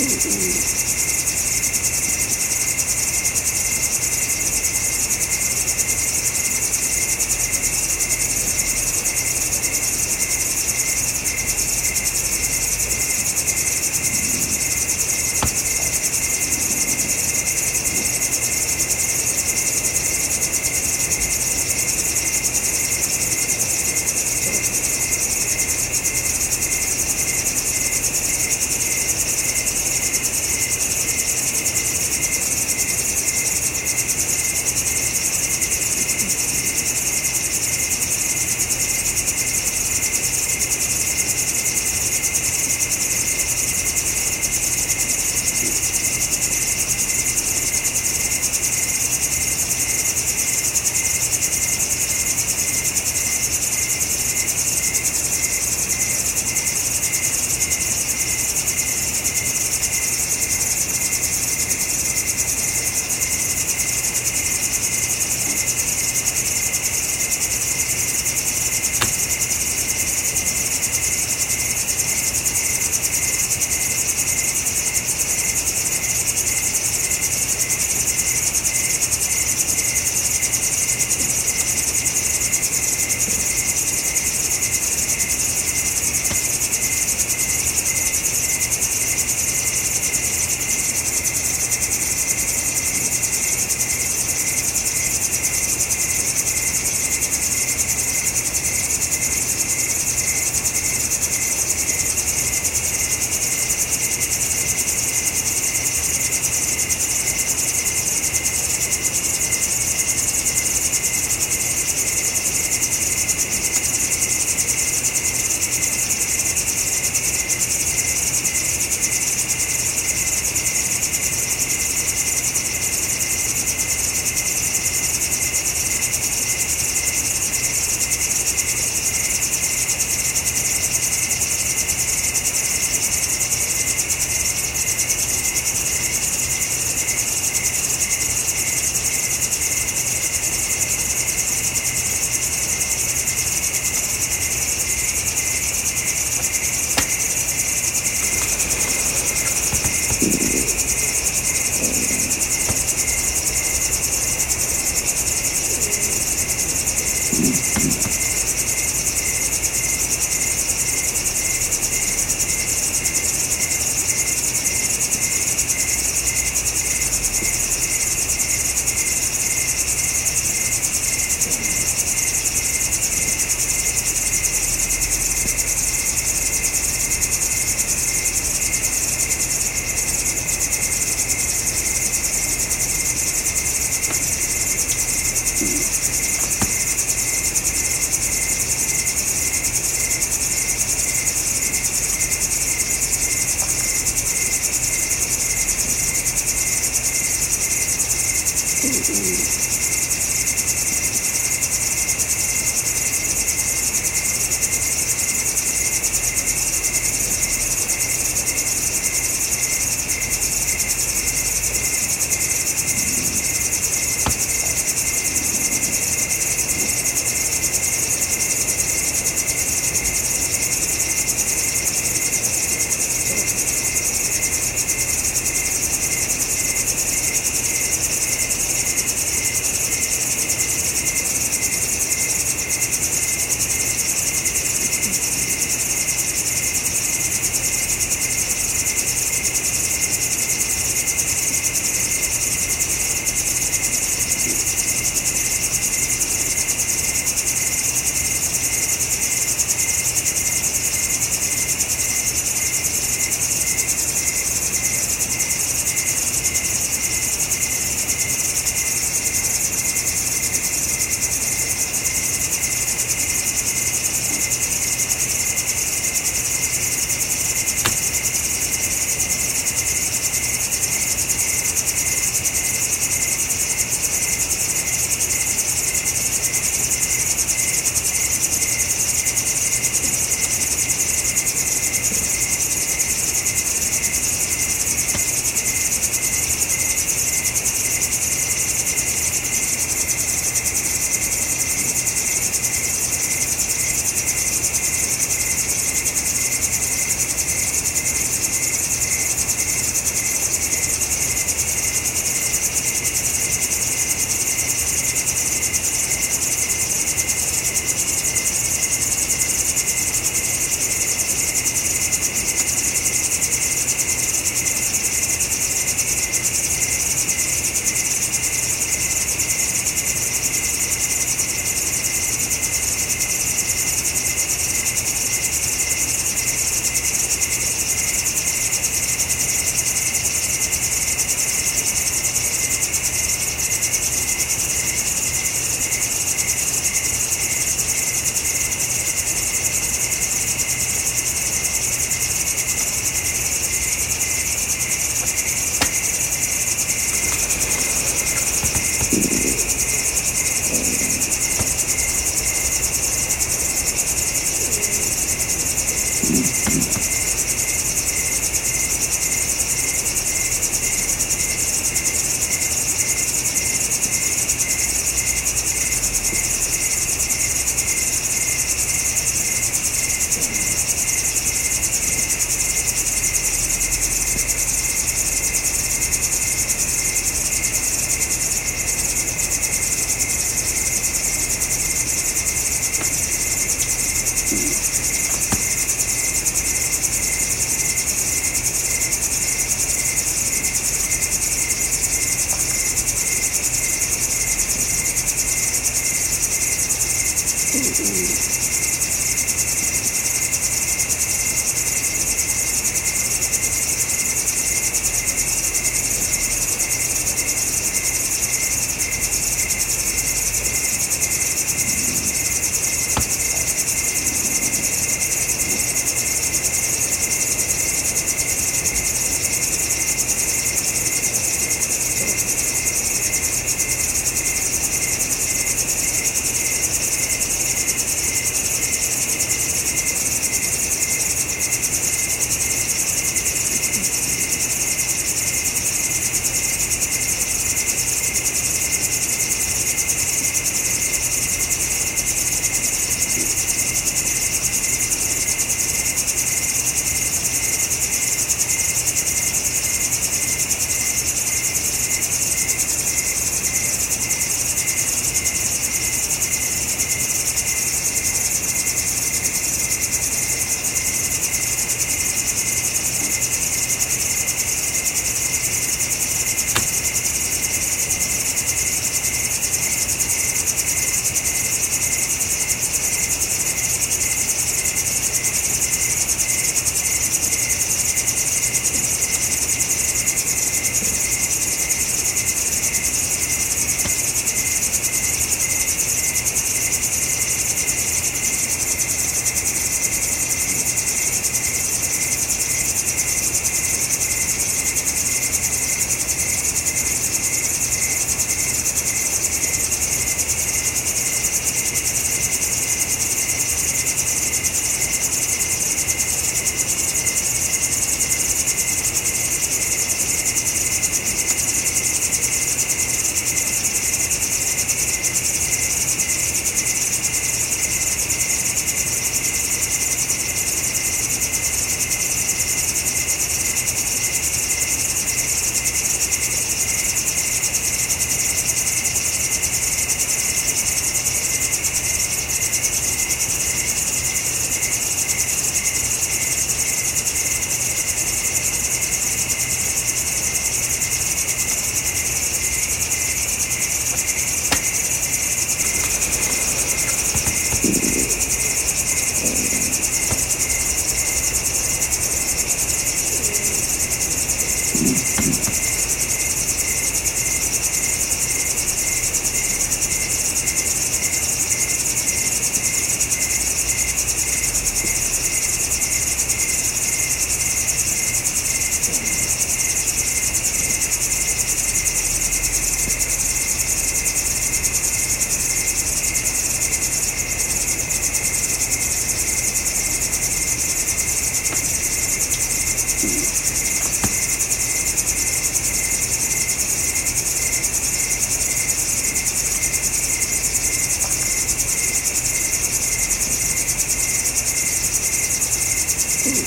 うん。嗯嗯 Peace.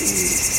Mm-hmm.